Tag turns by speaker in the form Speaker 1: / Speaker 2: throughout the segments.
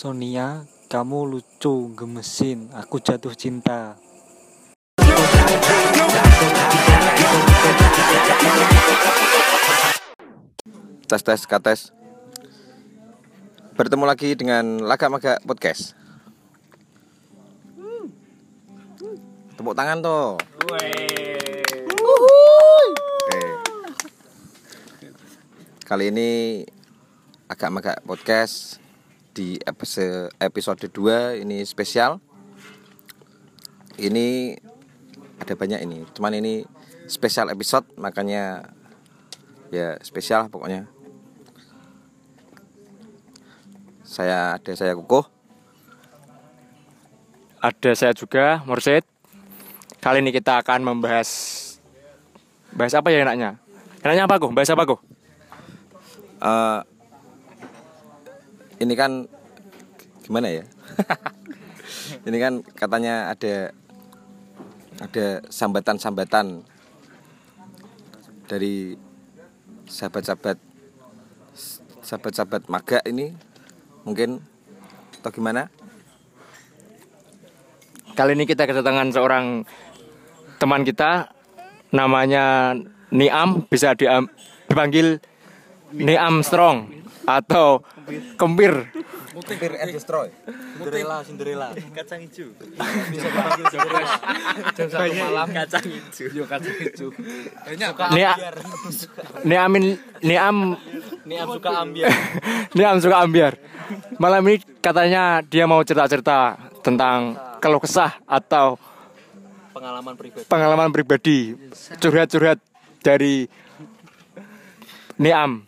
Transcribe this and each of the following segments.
Speaker 1: Sonia, kamu lucu, gemesin, aku jatuh cinta.
Speaker 2: tes tes kates bertemu lagi dengan Laga Maga Podcast. Tepuk tangan toh. Oke. kali ini agak maga podcast di episode episode 2 ini spesial ini ada banyak ini cuman ini spesial episode makanya ya spesial pokoknya saya ada saya kukuh
Speaker 1: Ada saya juga, Mursid. Kali ini kita akan membahas bahas apa ya enaknya? Enaknya apa kok? Bahas apa kok?
Speaker 2: Eh, ini kan gimana ya? Ini kan katanya ada ada sambatan-sambatan dari sahabat-sahabat sahabat-sahabat maga ini mungkin atau gimana?
Speaker 1: Kali ini kita kedatangan seorang teman kita namanya Niam, bisa diam, dipanggil Niam Strong atau Kempir.
Speaker 2: Kempir and destroy
Speaker 3: Cinderella, Cinderella. Kacang hijau. Bisa
Speaker 1: Jam satu
Speaker 3: malam kacang hijau. Yo kacang hijau.
Speaker 1: Niamin, Niam,
Speaker 3: Nih am suka ambiar.
Speaker 1: Niam suka ambiar. Malam ini katanya dia mau cerita-cerita tentang keluh kesah atau
Speaker 3: Pengalaman pribadi.
Speaker 1: pengalaman pribadi, curhat-curhat dari Niam.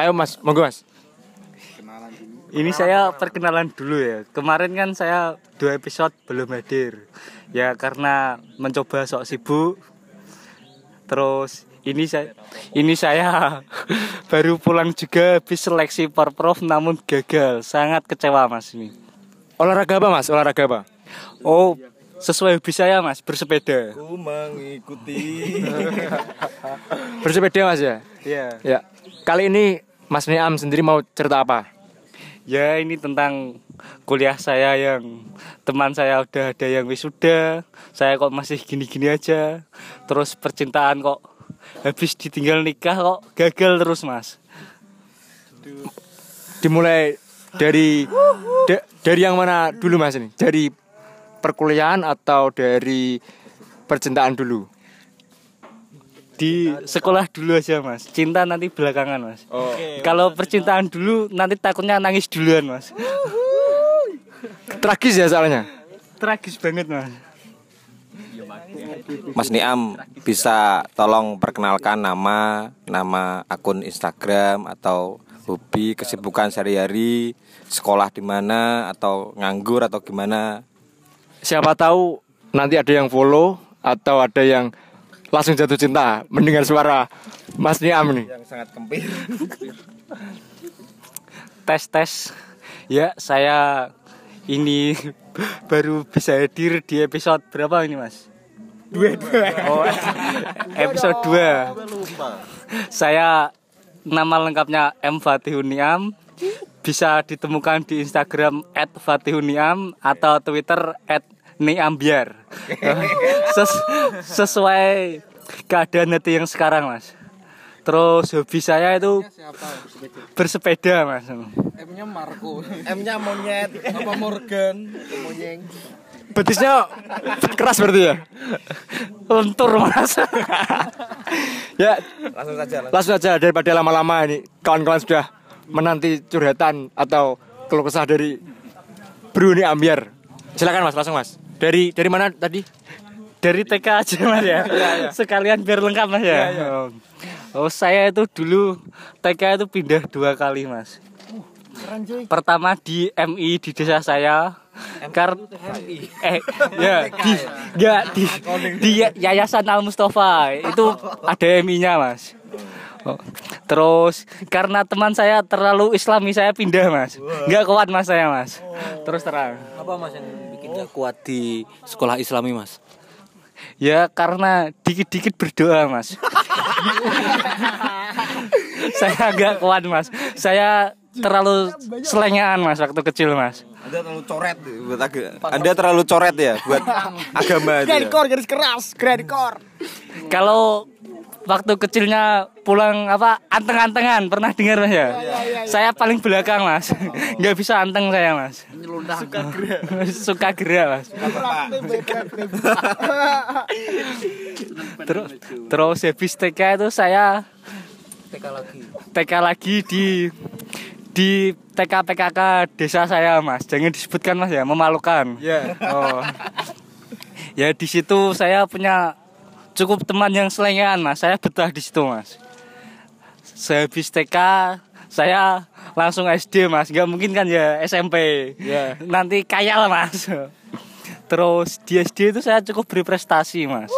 Speaker 1: Ayo Mas, monggo Mas.
Speaker 4: Ini saya perkenalan dulu ya. Kemarin kan saya dua episode belum hadir. Ya karena mencoba sok sibuk. Terus ini saya ini saya baru pulang juga habis seleksi Perprov namun gagal. Sangat kecewa Mas ini.
Speaker 1: Olahraga apa Mas? Olahraga apa?
Speaker 4: Oh, sesuai hobi saya Mas, bersepeda.
Speaker 2: ku mengikuti
Speaker 1: Bersepeda Mas ya?
Speaker 4: Iya.
Speaker 1: Ya. Kali ini Mas Niam sendiri mau cerita apa?
Speaker 4: Ya ini tentang kuliah saya yang teman saya udah ada yang wisuda Saya kok masih gini-gini aja Terus percintaan kok habis ditinggal nikah kok gagal terus mas
Speaker 1: Dimulai dari da- dari yang mana dulu Mas ini? Dari perkuliahan atau dari percintaan dulu?
Speaker 4: Di sekolah dulu aja mas. Cinta nanti belakangan mas.
Speaker 2: Oh.
Speaker 4: Kalau percintaan dulu nanti takutnya nangis duluan mas.
Speaker 1: Tragis ya soalnya.
Speaker 4: Tragis banget mas.
Speaker 2: Mas Niam bisa tolong perkenalkan nama, nama akun Instagram atau hobi, kesibukan sehari-hari, sekolah di mana atau nganggur atau gimana?
Speaker 1: Siapa tahu nanti ada yang follow atau ada yang langsung jatuh cinta mendengar suara Mas Niam nih.
Speaker 2: Yang sangat kempir.
Speaker 4: tes tes. Ya saya ini baru bisa hadir di episode berapa ini mas? Dua dua. Oh episode dua. Saya nama lengkapnya M Fatihuniam bisa ditemukan di Instagram @fatihuniam atau Twitter @niambiar Ses- sesuai keadaan hati yang sekarang mas terus hobi saya itu bersepeda mas
Speaker 3: M-nya Marco. M-nya monyet. Apa Morgan? Monyeng.
Speaker 1: Betisnya keras berarti ya?
Speaker 4: lentur mas
Speaker 1: ya
Speaker 2: Langsung saja. langsung.
Speaker 1: langsung aja daripada lama-lama ini kawan-kawan sudah menanti curhatan atau keluh kesah dari Bruni Ambiar. Silakan Mas, langsung Mas. Dari dari mana tadi?
Speaker 4: dari TK aja mas ya? Sekalian biar lengkap mas ya? Oh saya itu dulu TK itu pindah dua kali mas. Pertama di MI di desa saya. Karena eh ya di ya? di di Yayasan Al Mustafa. Itu ada MI-nya mas. Oh, Terus karena teman saya terlalu islami saya pindah mas. Nggak kuat mas saya mas. Terus terang.
Speaker 3: Apa mas yang gak kuat di sekolah islami mas?
Speaker 4: Ya karena dikit-dikit berdoa mas Saya agak kuat mas Saya terlalu selengean mas waktu kecil mas.
Speaker 2: Anda terlalu coret buat aga- Anda terlalu coret ya buat agama itu. Ya?
Speaker 3: garis keras, grandcore.
Speaker 4: Kalau waktu kecilnya pulang apa anteng-antengan. Pernah dengar mas ya? Saya paling belakang mas, nggak bisa anteng saya mas. Suka gerak, suka gerak mas. Terus terus habis TK itu saya TK lagi. Di di TK PKK desa saya mas. Jangan disebutkan mas ya. Memalukan.
Speaker 1: Ya.
Speaker 4: oh. Ya di situ saya punya cukup teman yang selengean mas. Saya betah di situ mas. Sehabis TK saya langsung SD mas. Nggak mungkin kan ya SMP
Speaker 1: Ya.
Speaker 4: nanti kaya lah mas. Terus di SD itu saya cukup berprestasi mas.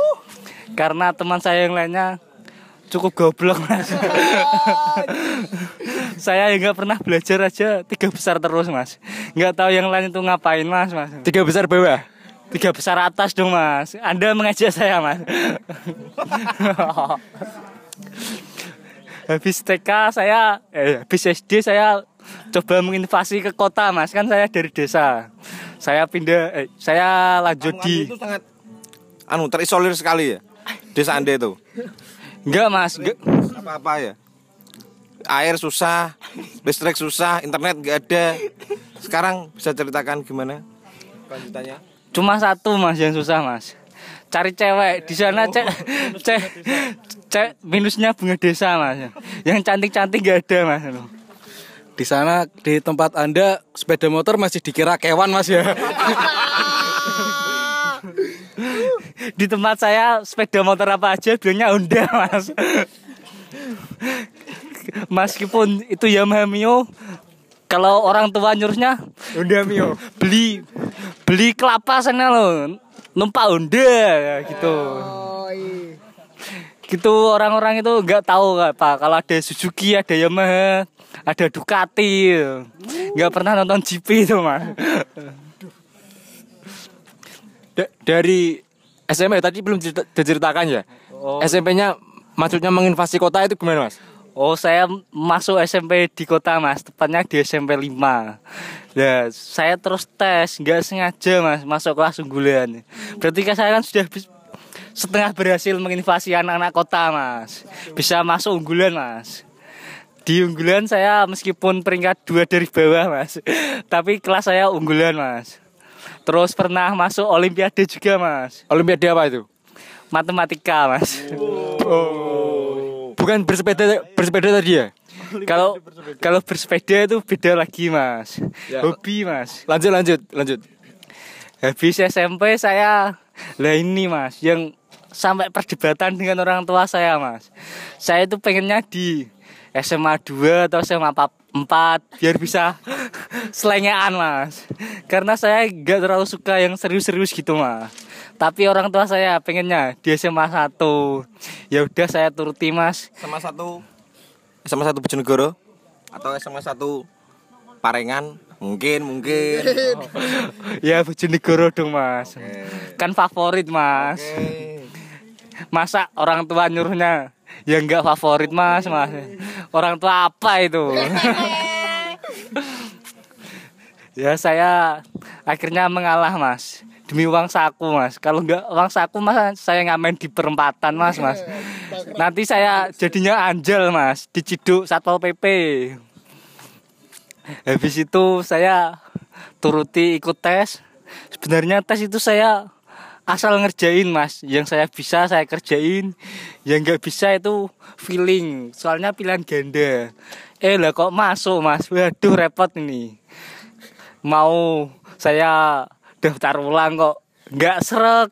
Speaker 4: Karena teman saya yang lainnya cukup goblok mas. Saya nggak pernah belajar aja tiga besar terus mas. Nggak tahu yang lain itu ngapain mas mas.
Speaker 1: Tiga besar bawah.
Speaker 4: Tiga besar atas dong mas anda mengajak saya mas habis TK saya eh, habis SD saya coba menginvasi ke kota mas kan saya dari desa saya pindah eh, saya lanjut
Speaker 2: Anu,
Speaker 4: di
Speaker 2: itu sangat anu terisolir sekali ya. Desa Anda itu.
Speaker 4: enggak mas enggak
Speaker 2: Apa-apa ya. Air susah, listrik susah, internet nggak ada. Sekarang bisa ceritakan gimana lanjutannya?
Speaker 4: Cuma satu mas yang susah mas. Cari cewek di sana cek cek cek minusnya bunga desa mas. Yang cantik-cantik gak ada mas.
Speaker 3: Di sana di tempat Anda sepeda motor masih dikira kewan Mas ya.
Speaker 4: Di tempat saya sepeda motor apa aja bilangnya Honda mas. Meskipun itu Yamaha Mio Kalau orang tua nyuruhnya
Speaker 1: Honda Mio.
Speaker 4: beli beli kelapa sana loh numpak Honda gitu gitu orang-orang itu nggak tahu apa kalau ada Suzuki ada Yamaha ada Ducati nggak pernah nonton GP itu mas
Speaker 1: Da- dari SMP tadi belum cerita- diceritakan ya.
Speaker 4: Oh.
Speaker 1: SMP-nya maksudnya menginvasi kota itu gimana mas?
Speaker 4: Oh saya masuk SMP di kota mas. Tepatnya di SMP 5 Ya saya terus tes. Nggak sengaja mas Masuk kelas unggulan. Berarti kan saya kan sudah setengah berhasil menginvasi anak-anak kota mas. Bisa masuk unggulan mas. Di unggulan saya meskipun peringkat dua dari bawah mas Tapi kelas saya unggulan mas. Terus pernah masuk olimpiade juga mas.
Speaker 1: Olimpiade apa itu?
Speaker 4: Matematika mas
Speaker 1: Bukan bersepeda bersepeda tadi ya?
Speaker 4: Kalau kalau bersepeda itu beda lagi mas.
Speaker 1: Ya.
Speaker 4: Hobi mas.
Speaker 1: Lanjut lanjut lanjut.
Speaker 4: Habis SMP saya lah ini mas yang sampai perdebatan dengan orang tua saya mas. Saya itu pengennya di SMA 2 atau SMA 4 biar bisa selengean mas. Karena saya gak terlalu suka yang serius-serius gitu mas. Tapi orang tua saya pengennya di SMA 1 Ya udah saya turuti mas.
Speaker 2: Sama satu sama satu Bojonegoro atau sama satu Parengan? Mungkin mungkin.
Speaker 4: Ya Bojonegoro dong mas. Kan favorit mas. Masa orang tua nyuruhnya Ya enggak favorit mas mas. Orang tua apa itu? Ya saya akhirnya mengalah mas. Demi uang saku mas. Kalau enggak uang saku mas Saya ngamen di perempatan mas mas. Nanti saya jadinya anjel mas Diciduk Satpol PP Habis itu saya turuti ikut tes. Sebenarnya tes itu saya asal ngerjain mas. Yang saya bisa saya kerjain. Yang nggak bisa itu feeling. Soalnya pilihan ganda. Eh lah kok masuk mas? Waduh repot ini. Mau saya daftar ulang kok nggak serak.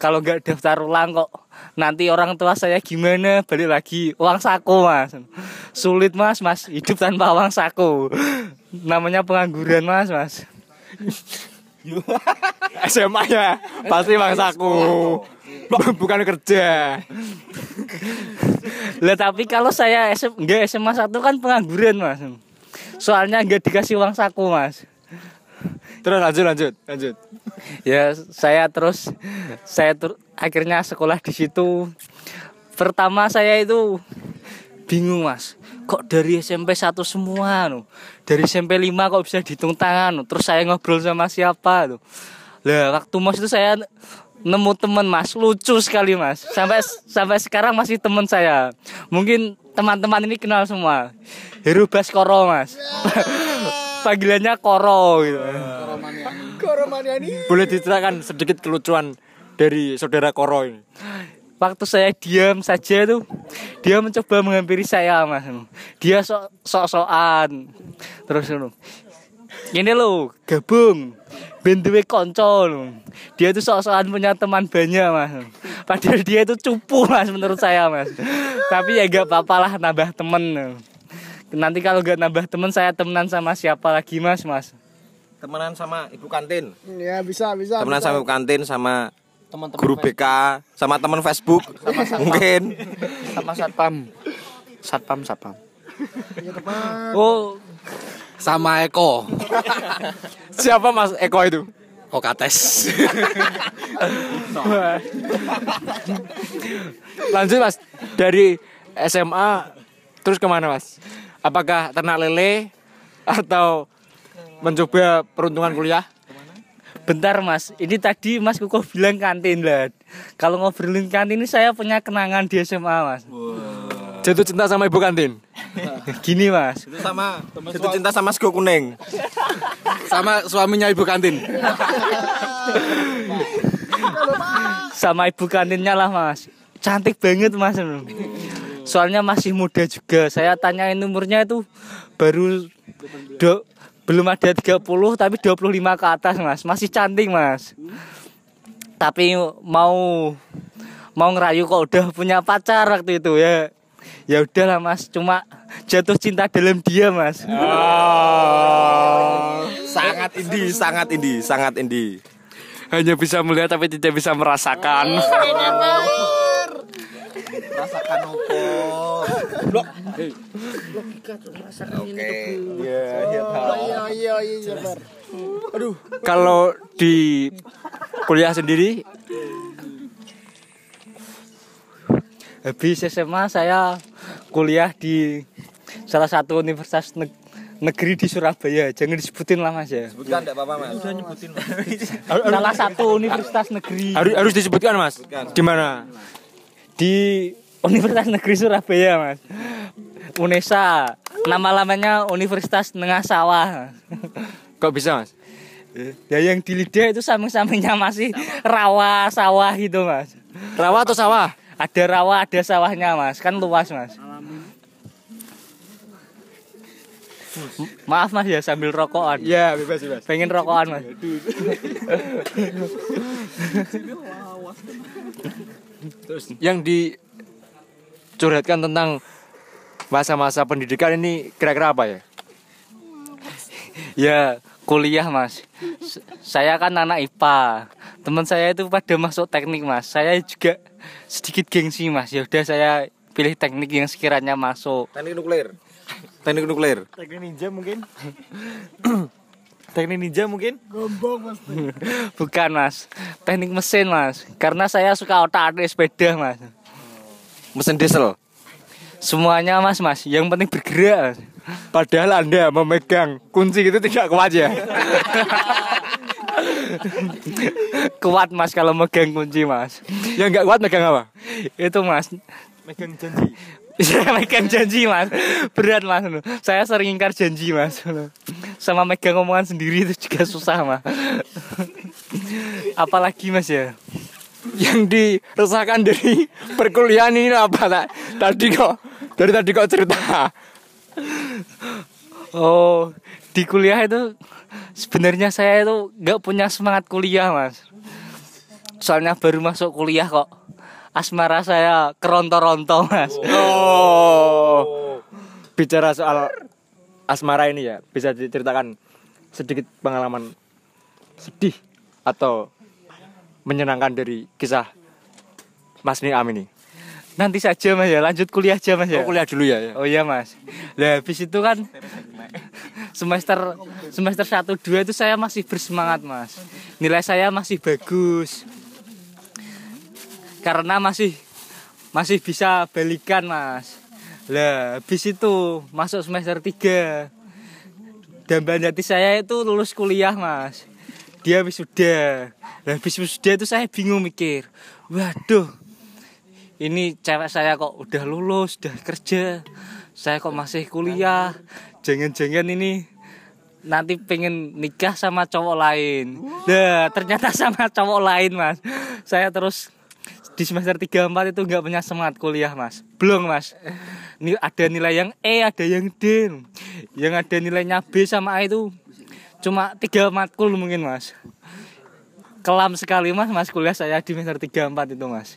Speaker 4: Kalau nggak daftar ulang kok Nanti orang tua saya gimana? Balik lagi uang saku mas. Sulit mas mas. Hidup tanpa uang saku. Namanya pengangguran mas mas
Speaker 1: SMA-nya pasti bangsaku. Bukan kerja.
Speaker 4: Lah tapi kalau saya SM, enggak SMA 1 kan pengangguran mas Soalnya nggak dikasih uang saku mas
Speaker 1: Terus lanjut lanjut lanjut.
Speaker 4: Ya saya terus Saya tur akhirnya sekolah di situ Pertama saya itu bingung mas kok dari SMP 1 semua no. dari SMP 5 kok bisa dihitung tangan no. terus saya ngobrol sama siapa tuh lah waktu mos itu saya nemu temen mas lucu sekali mas. Sampai sampai sekarang masih temen saya. Mungkin teman-teman ini kenal semua. Heru Baskoro mas. Panggilannya Koro gitu.
Speaker 1: Boleh diceritakan sedikit kelucuan dari saudara Koro ini.
Speaker 4: Waktu saya diam saja tuh dia mencoba menghampiri saya mas. Dia sok sok sokan terus lu ini lo gabung. Bentuwe konco lo dia tuh sok sokan punya teman banyak mas. Padahal dia itu cupu mas menurut saya mas. Tapi ya gak apa-apa lah nambah temen. Nanti kalau gak nambah temen saya temenan sama siapa lagi mas mas?
Speaker 2: Temenan sama ibu kantin.
Speaker 5: Ya bisa bisa.
Speaker 2: Temenan
Speaker 5: bisa.
Speaker 2: sama ibu kantin sama
Speaker 3: Teman-teman
Speaker 2: guru BK, sama teman Facebook. Mungkin.
Speaker 3: sama satpam. Satpam satpam.
Speaker 4: oh
Speaker 3: Sama Eko.
Speaker 1: Siapa Mas Eko itu?
Speaker 3: Kokates.
Speaker 1: Lanjut Mas dari SMA terus ke mana Mas? Apakah ternak lele atau mencoba peruntungan kuliah?
Speaker 4: Bentar mas, ini tadi mas Kuko bilang kantin. Lah Kalau ngobrolin kantin ini saya punya kenangan di SMA mas.
Speaker 1: Jatuh cinta sama ibu kantin.
Speaker 4: Gini mas,
Speaker 2: Itu sama itu cinta sama sego kuning.
Speaker 3: sama suaminya ibu kantin.
Speaker 4: sama ibu kantinnya lah mas. Cantik banget mas. Soalnya masih muda juga. Saya tanyain umurnya itu baru do, belum ada 30 tapi 25 ke atas mas. Masih cantik mas. Tapi mau mau ngerayu kok udah punya pacar waktu itu ya. Ya udahlah mas. Cuma jatuh cinta dalam dia mas.
Speaker 2: Sangat indie, sangat indie, sangat indie.
Speaker 1: Hanya bisa melihat tapi tidak bisa merasakan.
Speaker 2: Rasakan opo. Iya, iya tahu.
Speaker 5: Iya iya iya.
Speaker 1: Kalau di kuliah sendiri
Speaker 4: Habis SMA saya kuliah di salah satu universitas neg- negeri di Surabaya. Jangan disebutin lah Mas ya.
Speaker 2: Bukan enggak apa-apa, Mas. Udah nyebutin, Mas.
Speaker 4: Salah satu universitas negeri
Speaker 1: harus harus disebutkan Mas. Di mana?
Speaker 4: di Universitas Negeri Surabaya Mas. UNESA. Nama lamanya Universitas Nengah Sawah.
Speaker 1: Kok bisa Mas?
Speaker 4: Ya yang di lidah itu samping-sampingnya masih rawa sawah gitu Mas.
Speaker 1: Rawa atau sawah?
Speaker 4: Ada rawa, ada sawahnya Mas. Kan luas Mas. Maaf Mas ya sambil rokokan.
Speaker 1: Iya, bebas bebas.
Speaker 4: Pengen rokokan Mas.
Speaker 1: Terus yang dicurhatkan tentang masa-masa pendidikan ini kira-kira apa ya?
Speaker 4: Ya kuliah mas Saya kan anak IPA Teman saya itu pada masuk teknik mas Saya juga sedikit gengsi mas Ya udah saya pilih teknik yang sekiranya masuk
Speaker 2: Teknik nuklir. Teknik nuklir.
Speaker 1: Teknik ninja mungkin? Teknik ninja mungkin?
Speaker 4: Bukan mas Teknik mesin mas Karena saya suka otak-atik sepeda mas
Speaker 2: Mesin diesel.
Speaker 4: Semuanya mas mas Yang penting bergerak.
Speaker 1: Padahal Anda memegang kunci itu tidak kuat ya.
Speaker 4: Kuat mas kalau megang kunci mas
Speaker 1: Yang nggak kuat megang apa?
Speaker 4: Itu mas
Speaker 1: Megang janji.
Speaker 4: Saya megang janji mas Berat mas Saya sering ingkar janji mas Sama megang omongan sendiri itu juga susah mas Apalagi mas ya
Speaker 1: Yang diresahkan dari perkuliahan ini apa tak? Tadi kok dari tadi kok cerita.
Speaker 4: Oh di kuliah itu Sebenarnya saya itu nggak punya semangat kuliah mas Soalnya baru masuk kuliah kok Asmara saya keronto-ronto mas
Speaker 1: Oh. Bicara soal asmara ini ya, bisa diceritakan sedikit pengalaman sedih atau menyenangkan dari kisah Mas Niam ini.
Speaker 4: Nanti saja mas ya lanjut kuliah aja mas ya
Speaker 1: Oh, kuliah dulu ya. ya.
Speaker 4: Oh iya mas. Nah habis itu kan semester semester 1 2 itu saya masih bersemangat mas. Nilai saya masih bagus. Karena masih masih bisa balikan mas. Lah, habis itu masuk semester 3. Dambaan hati saya itu lulus kuliah, Mas. Dia wisuda. Lah, habis wisuda itu saya bingung mikir. Waduh. Ini cewek saya kok udah lulus, udah kerja. Saya kok masih kuliah. Jangan-jangan ini nanti pengen nikah sama cowok lain. Nah, ternyata sama cowok lain, Mas. Saya terus di semester 3 4 itu nggak punya semangat kuliah, Mas. Belum, Mas. Ini ada nilai yang E, ada yang D. Yang ada nilainya B sama A itu cuma tiga matkul mungkin, Mas. Kelam sekali, Mas, Mas kuliah saya di semester 3 4 itu, Mas.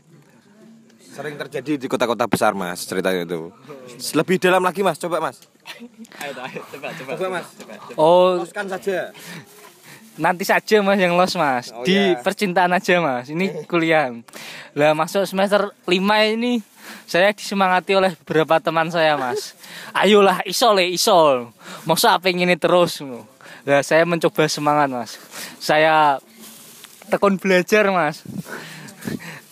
Speaker 2: Sering terjadi di kota-kota besar mas ceritanya itu. Lebih dalam lagi mas, coba mas. Coba mas.
Speaker 4: Oh,
Speaker 2: Teruskan saja.
Speaker 4: nanti saja mas yang los mas
Speaker 2: Oh,
Speaker 4: di
Speaker 2: ya.
Speaker 4: percintaan aja mas ini kuliah lah masuk semester 5 ini saya disemangati oleh beberapa teman saya mas ayolah isol ya isol masa apa ini terus lah saya mencoba semangat mas. Saya tekun belajar mas.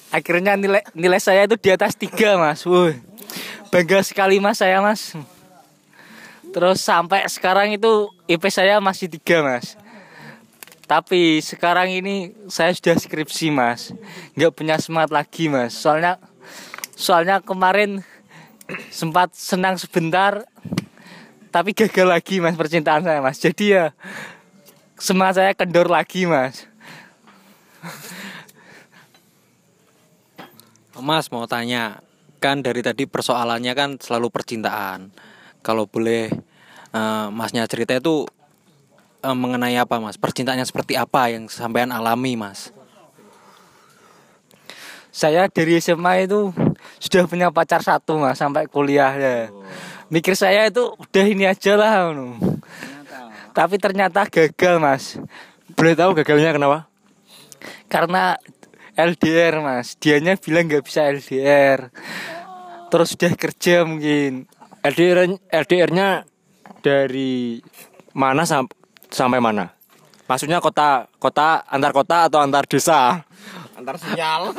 Speaker 4: Akhirnya nilai nilai saya itu di atas tiga mas. Wuh, bangga sekali mas saya mas. Terus sampai sekarang itu IP saya masih tiga mas. Tapi sekarang ini saya sudah skripsi mas. Nggak punya semangat lagi mas. Soalnya soalnya kemarin sempat senang sebentar tapi gagal lagi mas percintaan saya mas jadi ya semangat saya kendor lagi mas
Speaker 6: Mas mau tanya, kan dari tadi persoalannya kan selalu percintaan. Kalau boleh eh, Masnya cerita itu eh, mengenai apa Mas? Percintaannya seperti apa yang sampean alami Mas?
Speaker 4: saya dari SMA itu sudah punya pacar satu mas sampai kuliah ya mikir saya itu udah ini aja lah tapi ternyata gagal mas
Speaker 1: Boleh tahu gagalnya kenapa?
Speaker 4: karena LDR mas dianya bilang nggak bisa LDR terus udah kerja mungkin
Speaker 1: LDR LDR-nya dari mana sam- sampai mana? Maksudnya kota kota antar kota atau antar desa?
Speaker 3: Antar sinyal.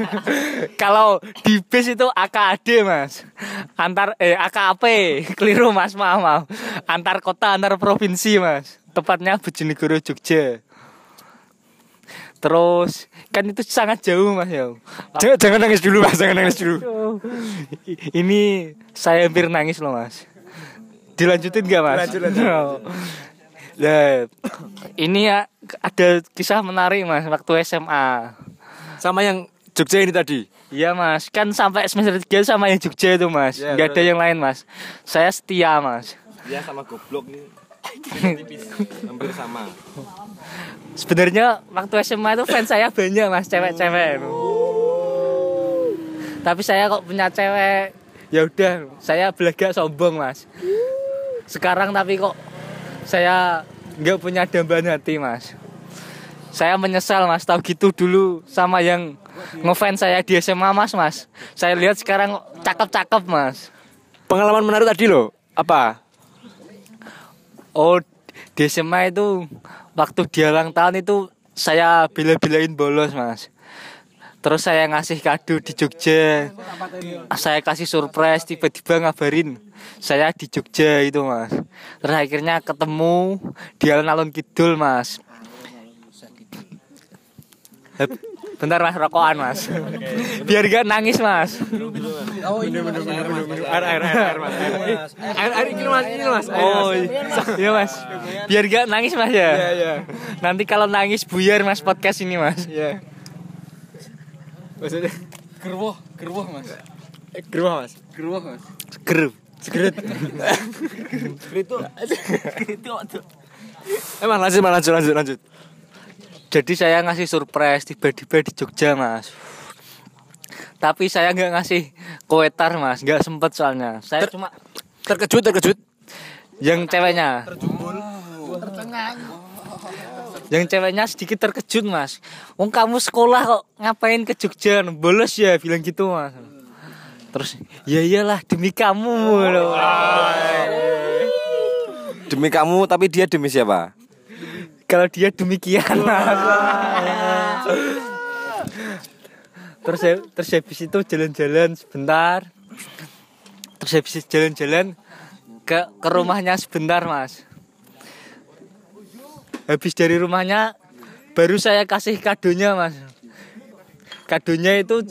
Speaker 4: kalau di bis itu AKAD mas. Antar eh AKAP keliru mas. Maaf maaf. Antar kota antar provinsi mas. Tepatnya Bojonegoro Jogja. Terus kan itu sangat jauh mas ya.
Speaker 1: Jangan, jangan nangis dulu mas, jangan nangis dulu.
Speaker 4: ini saya hampir nangis loh mas. Dilanjutin gak mas?
Speaker 1: Lanjut, lanjut,
Speaker 4: Oh. Nah, ini ya ada kisah menarik mas waktu SMA
Speaker 1: Sama yang Jogja ini tadi.
Speaker 4: Iya mas, kan sampai semester 3 sama yang Jogja itu mas.
Speaker 1: Iya,
Speaker 4: Gak ada yang lain mas. Saya setia mas.
Speaker 2: Ya sama goblok nih. Hampir sama.
Speaker 4: Sebenarnya waktu SMA itu fans saya banyak mas cewek-cewek. Tapi saya kok punya cewek ya udah saya belaga sombong mas. Sekarang tapi kok saya nggak punya dambaan hati mas Saya menyesal mas tahu gitu dulu sama yang ngefans saya di SMA mas mas Saya lihat sekarang cakep-cakep mas
Speaker 1: Pengalaman menarik tadi loh. Apa?
Speaker 4: Oh, di SMA itu waktu dia ulang tahun itu saya bela-belain bolos, Mas. Terus saya ngasih kado di Jogja. Saya kasih surprise tiba-tiba ngabarin saya di Jogja itu, Mas. Terus akhirnya ketemu di alun-alun Kidul, Mas. Hep, Bentar mas, rokokan mas Biar gak nangis mas
Speaker 3: Oh ini Mas.
Speaker 1: Air air air air mas. Air air ini mas ini mas.
Speaker 4: Oh iya mas Biar gak nangis mas ya
Speaker 1: Iya iya.
Speaker 4: Nanti kalau nangis buyar mas podcast ini mas
Speaker 1: Iya. Maksudnya
Speaker 3: Gerwoh, gerwoh Mas.
Speaker 1: eh, gerah mas.
Speaker 3: Gerwoh Mas.
Speaker 4: Gerup
Speaker 1: Segerit. Emang lanjut Mas, lanjut lanjut lanjut.
Speaker 4: Jadi saya ngasih surprise tiba-tiba di Jogja mas Tapi saya nggak ngasih kuetar mas nggak sempet soalnya Saya
Speaker 1: Ter-
Speaker 4: cuma
Speaker 1: Terkejut terkejut.
Speaker 4: yang ceweknya Yang ceweknya sedikit terkejut mas. Wong kamu sekolah kok ngapain ke Jogja? Bolos ya bilang gitu mas. Terus ya iyalah demi kamu loh.
Speaker 2: Demi kamu tapi dia demi siapa?
Speaker 4: Kalau dia demikian mas. Terus terus habis itu jalan-jalan sebentar. Terus terus habis jalan-jalan ke ke rumahnya sebentar mas habis dari rumahnya baru saya kasih kadonya mas. Kadonya itu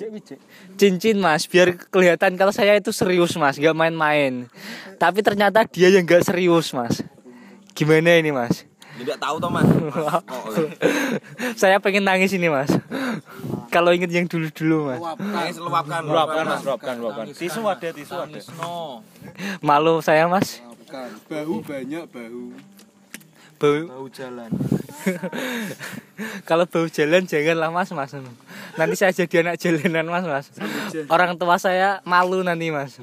Speaker 4: cincin mas. Biar kelihatan kalau saya itu serius mas. Nggak main-main. Tapi ternyata dia yang nggak serius mas. Gimana ini mas?
Speaker 2: Tidak tahu toh mas.
Speaker 4: saya pengen nangis ini mas. Kalau inget yang dulu-dulu mas.
Speaker 2: Nangis luapkan,
Speaker 1: Luapkan mas, luapkan, luapkan. Tisu ada, tisu ada.
Speaker 4: malu saya mas.
Speaker 3: Bau banyak bau.
Speaker 4: Bau
Speaker 1: Bau jalan.
Speaker 4: kalau bau jalan janganlah mas mas nanti saya jadi anak jalanan mas mas orang tua saya malu nanti mas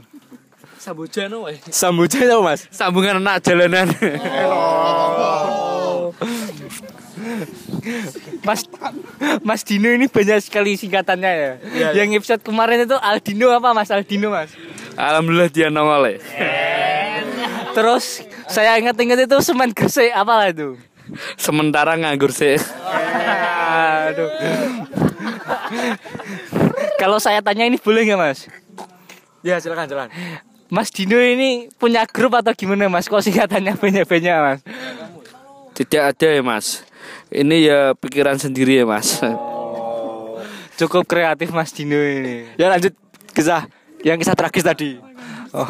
Speaker 3: Sambojano wae.
Speaker 1: Sambuja tau mas?
Speaker 4: sambungan anak jalanan Mas Mas Dino ini banyak sekali singkatannya ya. Yang episode kemarin itu Aldino apa Mas Aldino Mas?
Speaker 3: Alhamdulillah dia nongol ya.
Speaker 4: Terus saya ingat-ingat itu semen gresik apa lah itu?
Speaker 3: Sementara nganggur sih.
Speaker 4: Aduh. Kalau saya tanya ini boleh nggak Mas?
Speaker 1: Ya silakan, silakan.
Speaker 4: Mas Dino ini punya grup atau gimana Mas? Kok singkatannya banyak-banyak Mas?
Speaker 3: Tidak ada ya mas. Ini ya pikiran sendiri ya mas.
Speaker 4: Cukup kreatif Mas Dino ini.
Speaker 1: Ya lanjut kisah yang kisah tragis tadi.
Speaker 4: Oh.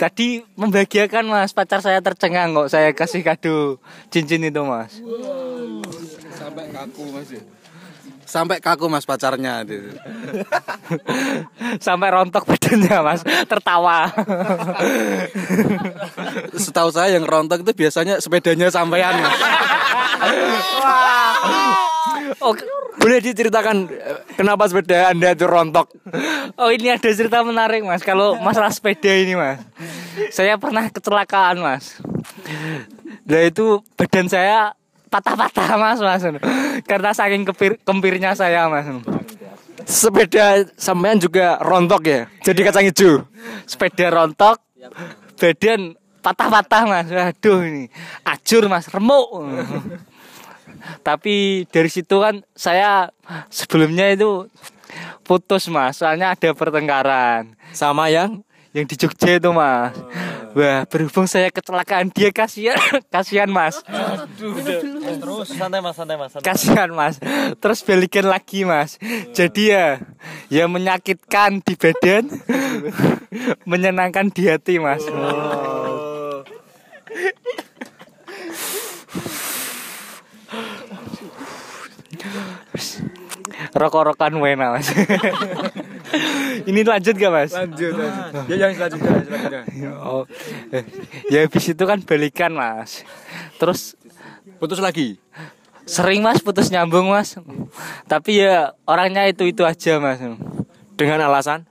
Speaker 4: Tadi membahagiakan mas pacar saya tercengang kok saya kasih kado cincin itu mas.
Speaker 3: Sampai kaku mas ya. Sampai kaku mas pacarnya.
Speaker 4: Sampai rontok badannya mas tertawa.
Speaker 3: Setahu saya yang rontok itu biasanya sepedanya sampean mas.
Speaker 4: Oh,
Speaker 1: Boleh diceritakan eh, kenapa sepeda anda itu rontok?
Speaker 4: oh ini ada cerita menarik mas kalau masalah sepeda ini mas. Saya pernah kecelakaan mas. Nah itu badan saya patah-patah mas mas. Karena saking kepir, kempirnya saya mas.
Speaker 1: Sepeda sampean juga rontok ya? Jadi kacang hijau.
Speaker 4: sepeda rontok badan patah-patah mas aduh ini acur mas remuk tapi dari situ kan saya sebelumnya itu putus mas. Soalnya ada pertengkaran.
Speaker 1: Sama yang?
Speaker 4: Yang di Jogja itu mas. Wah berhubung saya kecelakaan dia kasihan kasihan mas.
Speaker 1: Terus. Santai mas, santai mas.
Speaker 4: kasihan mas. Terus balikan lagi mas. Jadi ya ya menyakitkan di badan menyenangkan di hati mas rokok-rokan wena mas ini lanjut gak mas
Speaker 1: Lanjut, lanjut. Ya yang selanjutnya, selanjutnya.
Speaker 4: oh ya habis itu kan balikan mas terus
Speaker 1: Putus lagi.
Speaker 4: sering mas putus nyambung mas tapi ya orangnya itu itu aja mas
Speaker 1: Dengan alasan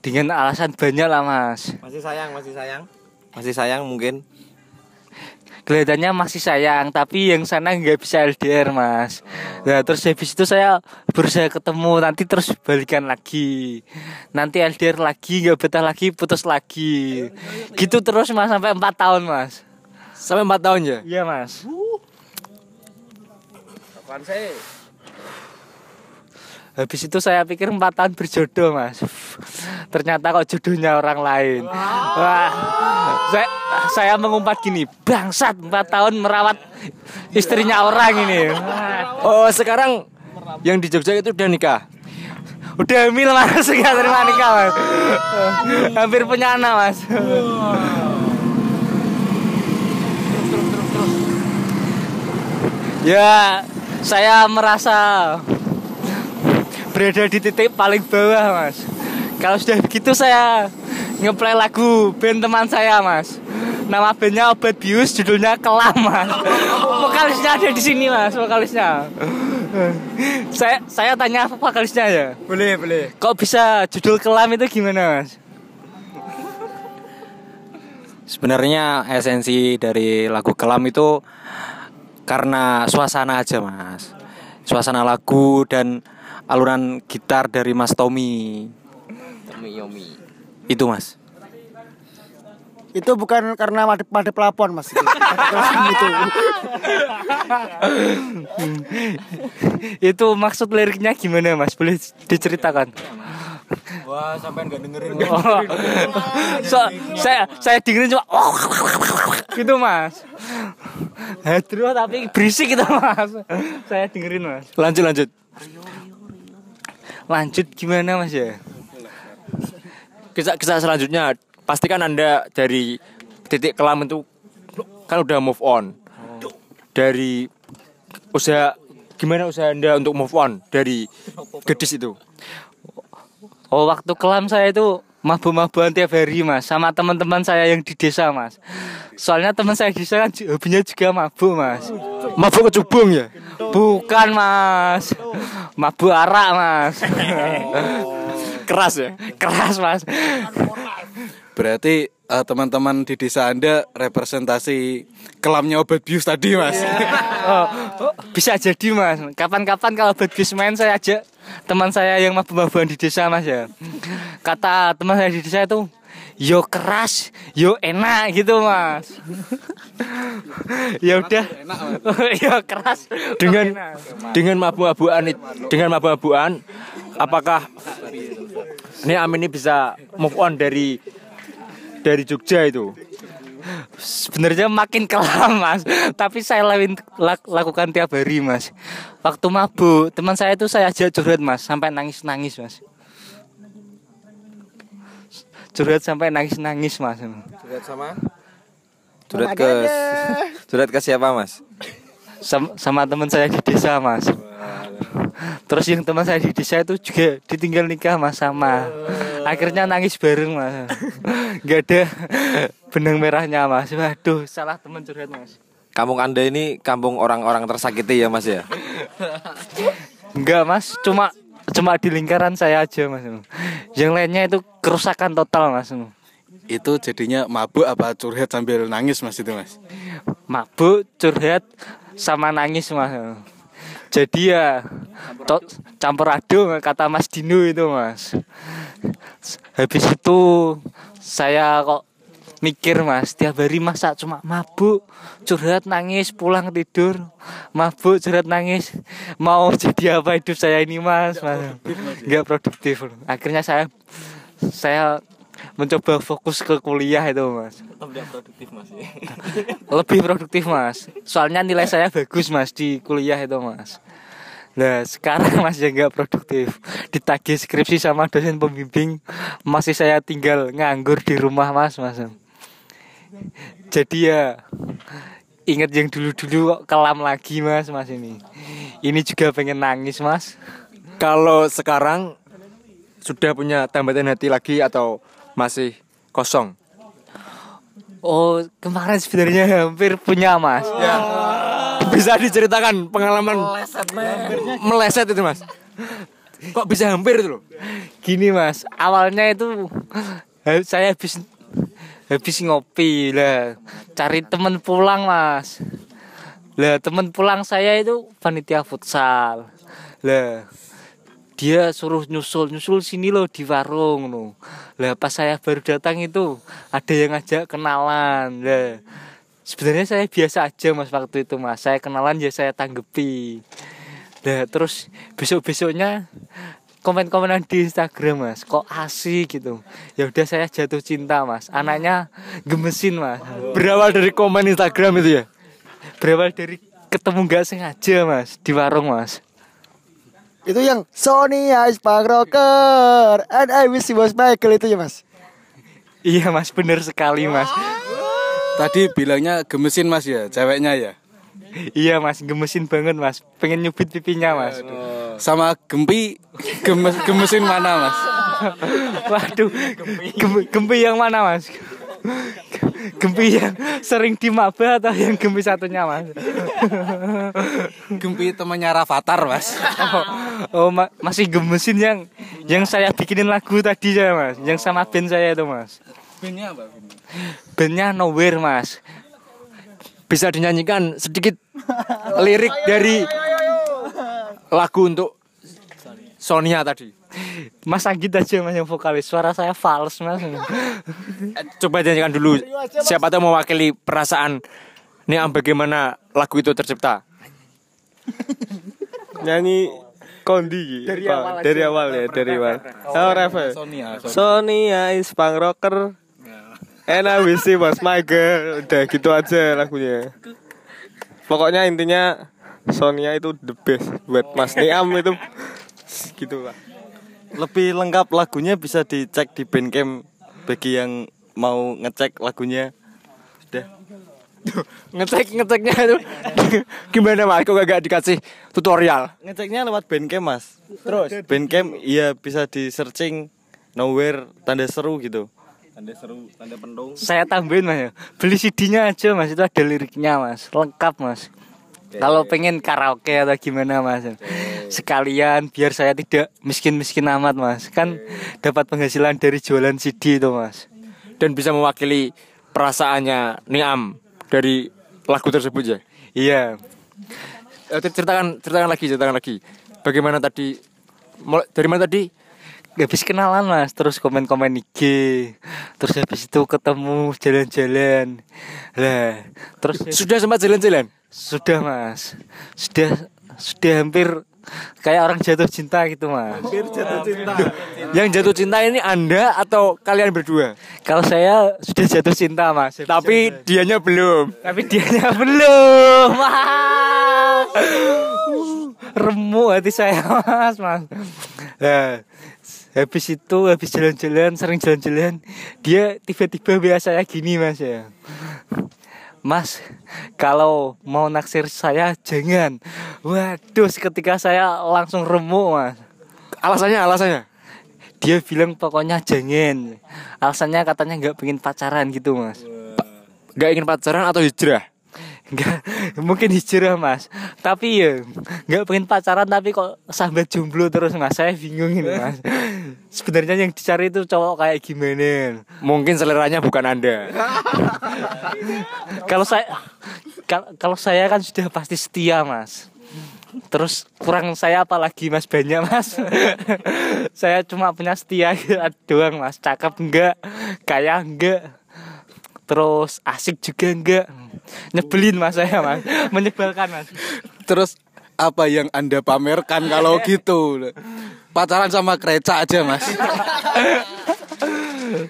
Speaker 4: dengan alasan banyak lah mas
Speaker 2: Masih sayang, masih sayang. Masih sayang mungkin.
Speaker 4: Kelihatannya masih sayang tapi yang sana nggak bisa LDR mas. Nah terus habis itu saya berusaha ketemu nanti terus balikan lagi. Nanti LDR lagi nggak betah lagi putus lagi. Gitu terus mas sampai empat tahun mas.
Speaker 1: Sampai 4 tahun ya?
Speaker 4: iya mas habis itu saya pikir empat tahun berjodoh mas. Ternyata kok jodohnya orang lain. Wah. Saya saya mengumpat gini bangsat empat tahun merawat istrinya orang ini.
Speaker 1: Oh, sekarang yang di Jogja itu udah nikah.
Speaker 4: udah hamil mas. Nggak terima nikah mas. Hampir punya anak mas. Ya saya merasa berada di titik paling bawah mas. Kalau sudah begitu saya ngeplay lagu band teman saya mas. Nama bandnya obat bius judulnya kelam mas. Vokalisnya ada di sini mas vokalisnya. Saya saya tanya vokalisnya ya?
Speaker 1: Boleh, boleh.
Speaker 4: kok bisa judul kelam itu gimana mas?
Speaker 6: Sebenarnya esensi dari lagu kelam itu karena suasana aja mas. Suasana lagu dan alunan gitar dari Mas Tommy Itu mas
Speaker 5: Itu bukan karena madep madep pelapon mas. Itu. itu.
Speaker 4: itu maksud liriknya gimana mas boleh diceritakan
Speaker 6: Wah, sampai nggak dengerin.
Speaker 4: Oh. So, saya saya dengerin cuma gitu mas. Hetero tapi berisik gitu mas. Saya dengerin mas.
Speaker 1: Lanjut lanjut.
Speaker 4: Lanjut gimana mas ya?
Speaker 1: Kisah-kisah selanjutnya pastikan Anda dari titik kelam itu kan udah move on. Dari usaha gimana usaha Anda untuk move on dari gadis itu?
Speaker 4: Oh waktu kelam saya itu mabuk-mabukan tiap hari mas sama teman-teman saya yang di desa mas. Soalnya teman saya di desa kan hobinya juga mabuk mas.
Speaker 1: Mabuk kecubung ya?
Speaker 4: Bukan mas, mabuk arak mas.
Speaker 1: Keras ya?
Speaker 4: Keras mas.
Speaker 3: Berarti eh, teman-teman di desa Anda representasi kelamnya obat bius tadi, Mas.
Speaker 4: Oh, oh, bisa jadi mas. Kapan-kapan kalau buat bis main saya ajak teman saya yang mabuk-mabukan di desa mas ya. Kata teman saya di desa itu, yo keras, yo enak gitu mas. ya udah, yo keras.
Speaker 1: Dengan
Speaker 4: enak.
Speaker 1: dengan mabuk-mabukan dengan mabuk-mabukan apakah ini Amin ini bisa move on dari dari Jogja itu?
Speaker 4: Sebenarnya makin kelam mas, tapi saya lawin, lak- lakukan tiap hari mas. Waktu mabuk, teman saya itu saya ajak curhat mas, sampai nangis-nangis mas. Curhat sampai nangis-nangis mas.
Speaker 2: Curhat sama? Curhat ke Curhat ke siapa, Mas?
Speaker 4: sama, sama teman saya di desa mas terus yang teman saya di desa itu juga ditinggal nikah mas sama. Akhirnya nangis bareng mas. Nggak ada benang merahnya mas. Waduh salah teman curhat mas.
Speaker 2: Kampung Anda ini kampung orang-orang tersakiti ya, Mas ya?
Speaker 4: enggak mas. Cuma cuma di lingkaran saya aja mas. Yang lainnya itu kerusakan total mas.
Speaker 3: Itu jadinya mabuk apa curhat sambil nangis, Mas itu, Mas?
Speaker 4: mabuk curhat sama nangis mas jadi ya to- campur aduk kata Mas Dino itu mas. Habis itu saya kok mikir mas tiap hari masa cuma mabuk curhat nangis pulang tidur mabuk curhat nangis. Mau jadi apa hidup saya ini mas? Mas nggak produktif. Akhirnya saya saya mencoba fokus ke kuliah itu mas. Lebih produktif mas. Soalnya nilai saya bagus mas di kuliah itu mas. Nah sekarang mas ya nggak produktif. Ditagih skripsi sama dosen pembimbing Masih saya tinggal nganggur di rumah mas mas. Jadi ya Ingat yang dulu-dulu kok kelam lagi mas mas ini. Ini juga pengen nangis mas.
Speaker 1: Kalau sekarang sudah punya tambatan hati lagi atau masih kosong?
Speaker 4: Oh kemarin sebenarnya hampir punya mas
Speaker 1: Bisa diceritakan pengalaman meleset itu mas? Kok bisa hampir itu loh?
Speaker 4: Gini mas, awalnya itu saya habis habis ngopi lah, cari temen pulang mas. Lah temen pulang saya itu panitia futsal. Lah dia suruh nyusul nyusul sini loh di warung loh. Lah pas saya baru datang itu ada yang ngajak kenalan. Lah sebenarnya saya biasa aja mas waktu itu mas. Saya kenalan ya saya tanggepi. Nah terus besok-besoknya komen-komenan di Instagram mas kok asik gitu ya udah saya jatuh cinta mas anaknya gemesin mas
Speaker 1: Berawal dari komen Instagram itu ya?
Speaker 4: berawal dari ketemu nggak sengaja mas di warung mas
Speaker 5: Itu yang Sony Ice Punk Rocker and I wish he was Michael itu ya mas.
Speaker 4: iya mas bener sekali mas
Speaker 3: Tadi bilangnya gemesin, Mas ya, ceweknya ya.
Speaker 4: iya mas gemesin banget mas pengen nyubit pipinya mas
Speaker 3: Sama Gempi gemes, gemesin mana, Mas?
Speaker 4: waduh gempi, gempi yang mana mas gempi yang sering di maba atau yang gempi satunya mas
Speaker 3: Gempi temannya Rafathar, Mas.
Speaker 4: Oh, oh ma- masih gemesin yang yang saya bikinin lagu tadi ya mas, yang sama band saya itu mas.
Speaker 3: Bandnya apa?
Speaker 4: Bandnya Nowhere mas.
Speaker 1: Bisa dinyanyikan sedikit lirik dari lagu untuk Sonia tadi.
Speaker 4: Mas Anggit aja mas yang vokalis. Suara saya fals mas.
Speaker 1: Coba nyanyikan dulu. Siapa tahu mewakili perasaan Niam bagaimana lagu itu tercipta.
Speaker 7: nyanyi Kondi
Speaker 5: Dari awal aja.
Speaker 7: dari awal ya dari awal oh ref ya?
Speaker 3: Sonia,
Speaker 7: Sonia is punk rocker and I wish she was my girl udah gitu aja lagunya pokoknya intinya Sonia itu the best buat Mas Niam itu gitu pak
Speaker 8: Lebih lengkap lagunya bisa dicek di Bandcamp bagi yang mau ngecek lagunya. Sudah.
Speaker 1: ngecek ngeceknya itu gimana mas kok gak dikasih tutorial
Speaker 8: Ngeceknya lewat Bandcamp, Mas. Terus Bandcamp iya bisa di searching nowhere tanda seru gitu.
Speaker 3: Tanda seru, tanda pendung.
Speaker 4: Saya tambahin mas ya. Beli CD-nya aja mas itu ada liriknya mas, lengkap mas. Kalau pengen karaoke atau gimana mas, sekalian biar saya tidak miskin-miskin amat mas. Kan dapat penghasilan dari jualan CD itu mas.
Speaker 1: dan bisa mewakili perasaannya Niam dari lagu tersebut ya?
Speaker 4: Iya.
Speaker 1: Eh, ceritakan ceritakan lagi ceritakan lagi. Bagaimana tadi dari mana tadi?
Speaker 4: Habis kenalan mas. Terus komen komen IG terus habis itu ketemu jalan-jalan. Lah terus
Speaker 1: sudah sempat jalan-jalan?
Speaker 4: Sudah mas. Sudah sudah hampir kayak orang jatuh cinta gitu mas.
Speaker 1: Yang jatuh cinta. Ini anda atau kalian berdua?
Speaker 4: Kalau saya sudah jatuh cinta mas.
Speaker 1: Tapi dianya belum.
Speaker 4: Tapi dianya belum mas. Remuk hati saya mas mas. Nah, habis itu habis jalan-jalan sering jalan-jalan dia tiba-tiba biasa saya gini mas ya Mas, kalau mau naksir saya jangan. Waduh, ketika saya langsung remuk, Mas.
Speaker 1: alasannya alasannya
Speaker 4: Dia bilang pokoknya jangan. Alasannya katanya nggak pengen pacaran gitu, Mas.
Speaker 1: nggak ingin pacaran atau hijrah
Speaker 4: Enggak, mungkin hijrah mas. Tapi ya nggak pengen pacaran tapi kok sampai jomblo terus mas. Saya bingung ini mas. Sebenarnya yang dicari itu cowok kayak gimana?
Speaker 1: Mungkin seleranya bukan anda.
Speaker 4: Kalau saya kal- Kalau saya kan sudah pasti setia mas. Terus kurang saya apalagi mas banyak mas. Saya cuma punya setia doang mas. Cakep enggak Kaya enggak Terus asik juga enggak? Nyebelin mas saya mas. Menyebalkan mas.
Speaker 3: Terus apa yang Anda pamerkan kalau gitu? Pacaran sama kreca aja, Mas.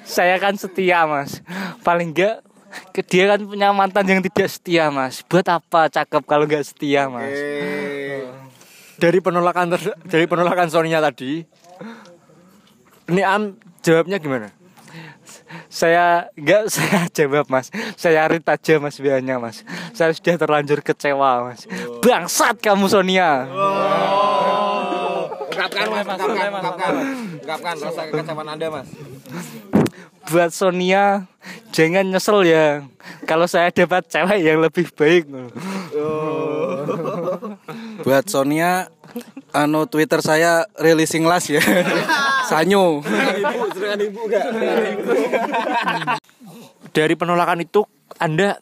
Speaker 4: Saya kan setia mas. Paling enggak ke- dia kan punya mantan yang tidak setia mas. Buat apa cakep kalau nggak setia mas?
Speaker 1: Dari penolakan ter- dari penolakan Sonia tadi Niam jawabnya gimana
Speaker 4: Saya nggak saya jawab mas. Saya read aja mas biayanya mas. Saya sudah terlanjur kecewa mas. Bangsat kamu Sonia.
Speaker 2: Ungkapkan mas, ungkapkan, ungkapkan, ungkapkan rasa kekecewaan anda mas.
Speaker 4: Buat Sonia Jangan nyesel ya. Kalau saya dapat cewek yang lebih baik
Speaker 3: Buat Sonia anu Twitter saya releasing last ya. Sanyo.
Speaker 1: dari penolakan itu anda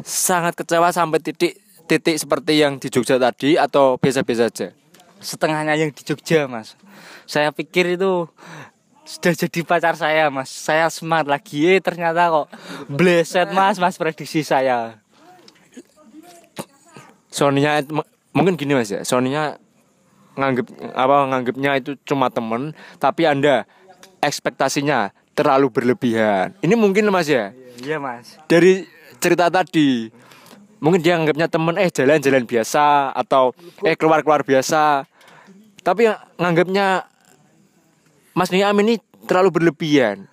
Speaker 1: sangat kecewa sampai titik titik seperti yang di Jogja tadi atau biasa-biasa aja?
Speaker 4: Setengahnya yang di Jogja mas. Saya pikir itu sudah jadi pacar saya mas. Saya semangat lagi. Eh ternyata kok bleset mas mas prediksi saya.
Speaker 1: M- mungkin gini mas ya. Sonia nganggep apa nganggepnya itu cuma temen tapi anda ekspektasinya terlalu berlebihan. Ini mungkin mas ya?
Speaker 4: Iya mas.
Speaker 1: Dari cerita tadi mungkin dia nganggapnya temen eh jalan-jalan biasa atau eh keluar-keluar biasa. Tapi yang nganggapnya Mas Niam ini terlalu berlebihan.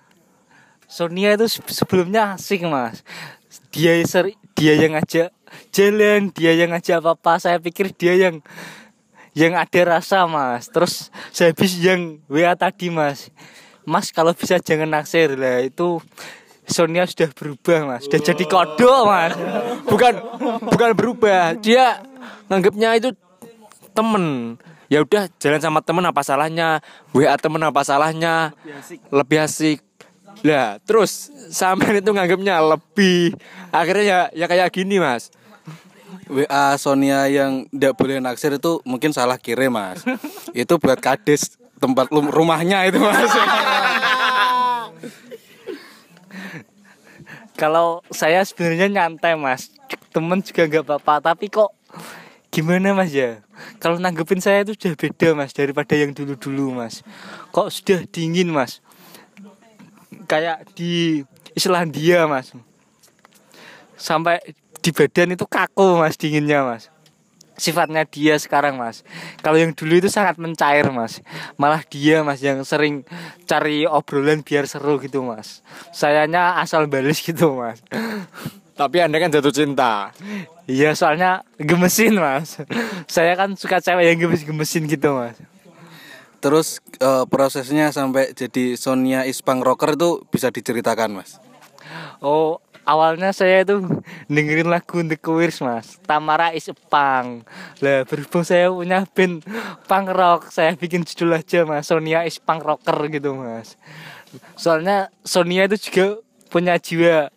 Speaker 4: Sonia itu se- sebelumnya asik mas. Dia ser dia yang ngajak jalan dia yang ngajak apa apa saya pikir dia yang yang ada rasa mas. Terus sehabis yang WA tadi mas. Mas kalau bisa jangan naksir. Lah itu Sonia sudah berubah mas. Sudah jadi kodok mas.
Speaker 1: Bukan bukan berubah. Dia nganggapnya itu temen. Ya udah jalan sama temen apa salahnya? WA temen apa salahnya? Lebih asik. Lah terus sampai itu nganggapnya lebih. Akhirnya ya ya kayak gini mas
Speaker 3: WA Sonia yang tidak boleh naksir itu mungkin salah kirim mas. itu buat kades tempat rumahnya itu mas.
Speaker 4: kalau saya sebenarnya nyantai mas. Temen juga nggak apa-apa. Tapi kok gimana mas ya? Kalau nanggepin saya itu sudah beda mas daripada yang dulu dulu mas. Kok sudah dingin mas? Kayak di Islandia mas. Sampai di badan itu kaku mas dinginnya mas. Sifatnya dia sekarang mas. Kalau yang dulu itu sangat mencair mas. Malah dia mas yang sering cari obrolan biar seru gitu mas. Sayanya asal balis gitu mas.
Speaker 1: Tapi Anda kan jatuh cinta.
Speaker 4: Iya soalnya gemesin mas. Saya kan suka cewek yang gemes-gemesin gitu mas.
Speaker 3: Terus eh, prosesnya sampai jadi Sonia Ispang Rocker itu bisa diceritakan mas?
Speaker 4: Oh awalnya saya itu dengerin lagu The Queers mas. Tamara is a punk. Lah berhubung saya punya band punk rock Saya bikin judul aja mas. Sonia is punk rocker gitu mas. Soalnya Sonia itu juga punya jiwa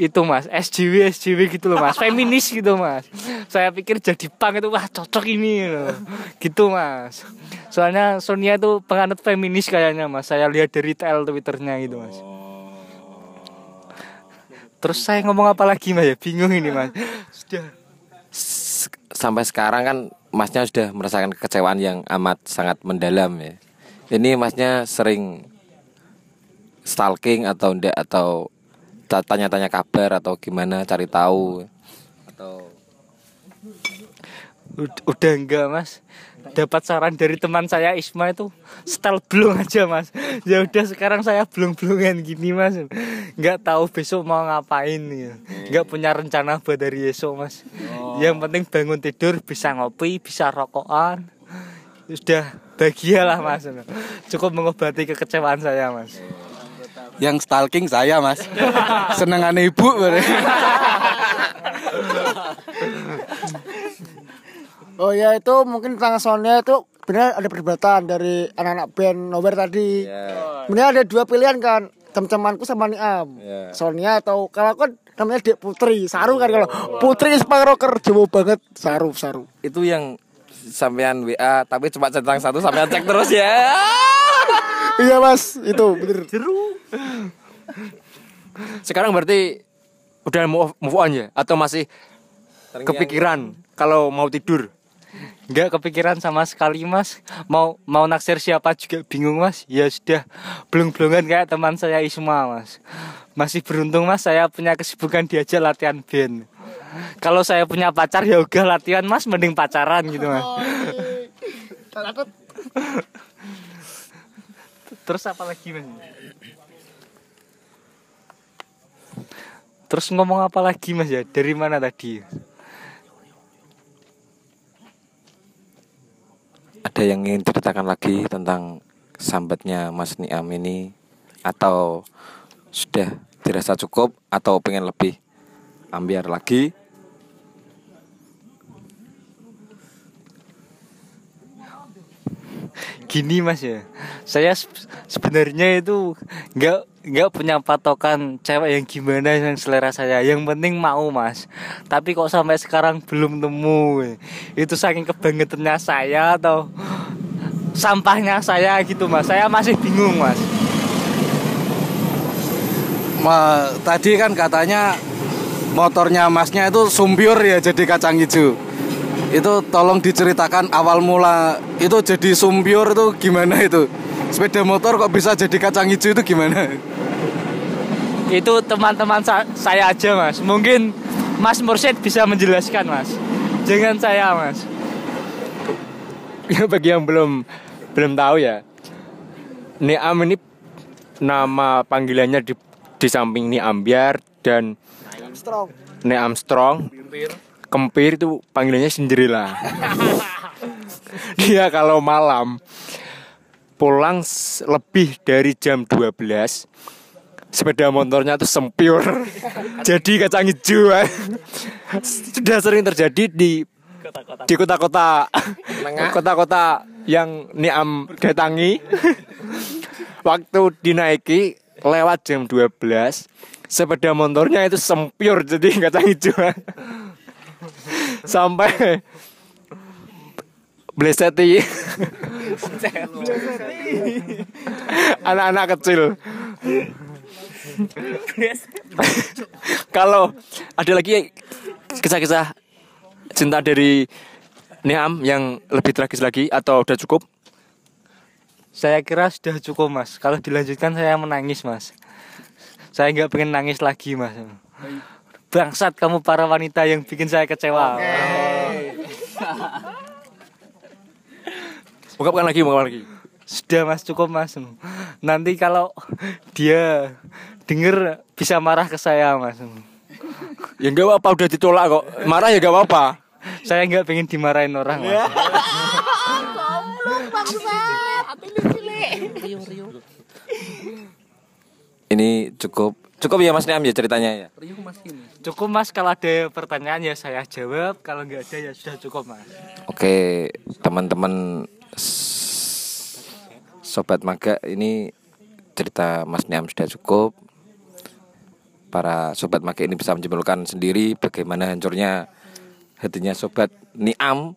Speaker 4: itu mas. SJW SJW gitu loh mas. Feminis gitu mas. Saya pikir jadi punk itu wah cocok ini. Loh. gitu mas. Soalnya Sonia itu penganut feminis kayaknya mas. Saya lihat dari TL twitternya gitu mas terus saya ngomong apa lagi mas? Ya bingung ini mas. Sudah.
Speaker 2: S- sampai sekarang kan masnya sudah merasakan kekecewaan yang amat sangat mendalam ya. Ini masnya sering stalking atau enggak atau ta- tanya-tanya kabar atau gimana cari tahu atau
Speaker 4: Ud- udah enggak mas dapat saran dari teman saya Isma itu style blong aja mas. Ya udah sekarang saya blong blongan gini mas. Nggak tahu besok mau ngapain ya. Nggak punya rencana buat dari esok mas. Yang penting bangun tidur bisa ngopi bisa rokokan. Sudah bahagia lah mas. Cukup mengobati kekecewaan saya mas.
Speaker 3: Yang stalking saya mas. Senengan ibu
Speaker 5: Oh ya itu mungkin tentang soundnya itu benar ada perdebatan dari anak-anak band Nowhere tadi. Sebenarnya ada dua pilihan kan, teman-temanku sama Niam. Sonia atau kalau kan namanya Dek Putri, Saru kan kalau Putri Spang Rocker jauh banget Saru Saru.
Speaker 2: itu yang sampean WA tapi cuma centang satu sampean cek terus ya.
Speaker 5: Iya mas, itu bener.
Speaker 1: Sekarang berarti udah move, move on ya atau masih kepikiran kalau mau tidur?
Speaker 4: Enggak kepikiran sama sekali mas. Mau mau naksir siapa juga bingung mas. Ya sudah belum-belungan kayak teman saya Isma mas. Masih beruntung mas saya punya kesibukan diajak latihan band. Kalau saya punya pacar ya udah latihan mas. Mending pacaran gitu mas. Terus apa lagi mas? Terus ngomong apa lagi mas ya? Dari mana tadi?
Speaker 2: Ada yang ingin ceritakan lagi tentang sambatnya Mas Niam ini atau sudah dirasa cukup atau pengen lebih ambiar lagi?
Speaker 4: Gini mas ya. Saya se- sebenarnya itu nggak nggak punya patokan cewek yang gimana yang selera saya. Yang penting mau mas. Tapi kok sampai sekarang belum temu itu saking kebangetannya saya atau sampahnya saya gitu mas. Saya masih bingung mas.
Speaker 3: Ma, tadi kan katanya motornya masnya itu sumpiur ya jadi kacang hijau. Itu tolong diceritakan awal mula itu jadi sumpiur itu gimana itu? Sepeda motor kok bisa jadi kacang hijau itu gimana?
Speaker 4: itu teman-teman sa- saya aja mas mungkin mas Mursyid bisa menjelaskan mas jangan saya mas
Speaker 1: Ya bagi yang belum belum tahu ya. Niam ini nama panggilannya di di samping Niam Biar dan
Speaker 5: Strong.
Speaker 1: Niam Strong. Kempir itu panggilannya Cinderella. Dia kalau malam. Pulang lebih dari jam 12 sepeda motornya tuh sempiur jadi kacang hijau. Sudah sering terjadi di di kota-kota. Kota-kota yang Niam datangi. Waktu dinaiki lewat jam 12 sepeda motornya itu sempiur jadi kacang hijau sampai bleseti anak-anak kecil kalau ada lagi kisah-kisah cinta dari Niam yang lebih tragis lagi atau udah cukup?
Speaker 4: Saya kira sudah cukup mas. Kalau dilanjutkan saya menangis mas. Saya nggak pengen nangis lagi mas. Bangsat kamu para wanita yang bikin saya kecewa.
Speaker 1: Ungkapkan lagi, ungkapkan lagi.
Speaker 4: Sudah mas cukup mas. Nanti kalau dia denger bisa marah ke saya mas.
Speaker 1: Ya enggak apa-apa udah ditolak kok. Marah ya enggak apa-apa.
Speaker 4: Saya nggak pengen dimarahin orang mas.
Speaker 2: Ini cukup cukup ya Mas Niam ya ceritanya ya.
Speaker 4: Cukup mas kalau ada pertanyaan ya saya jawab. Kalau nggak ada ya sudah cukup mas.
Speaker 2: Oke, teman-teman sobat maga ini cerita Mas Niam sudah cukup. Para sobat maga ini bisa menyimpulkan sendiri bagaimana hancurnya hatinya sobat Niam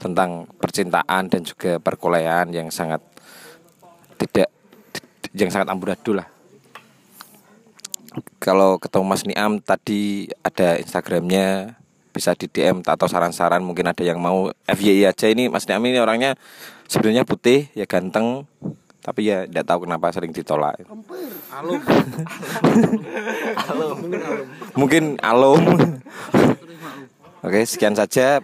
Speaker 2: tentang percintaan dan juga perkuliahan yang sangat tidak yang sangat amburadul lah. Kalau ketemu Mas Niam tadi ada Instagramnya bisa di DM atau saran-saran mungkin ada yang mau FYI aja ini Mas Niam ini orangnya sebenarnya putih ya ganteng tapi ya tidak tahu kenapa sering ditolak. mungkin alum. Oke sekian saja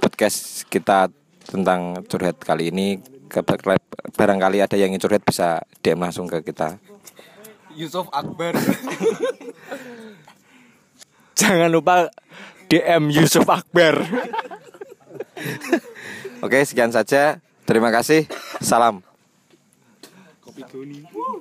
Speaker 2: podcast kita tentang curhat kali ini. Ke- Barangkali ada yang ingin curhat bisa DM langsung ke kita.
Speaker 3: Yusuf Akbar.
Speaker 1: Jangan lupa DM Yusuf Akbar.
Speaker 2: Oke, sekian saja. Terima kasih. Salam.
Speaker 4: Kopi Doni.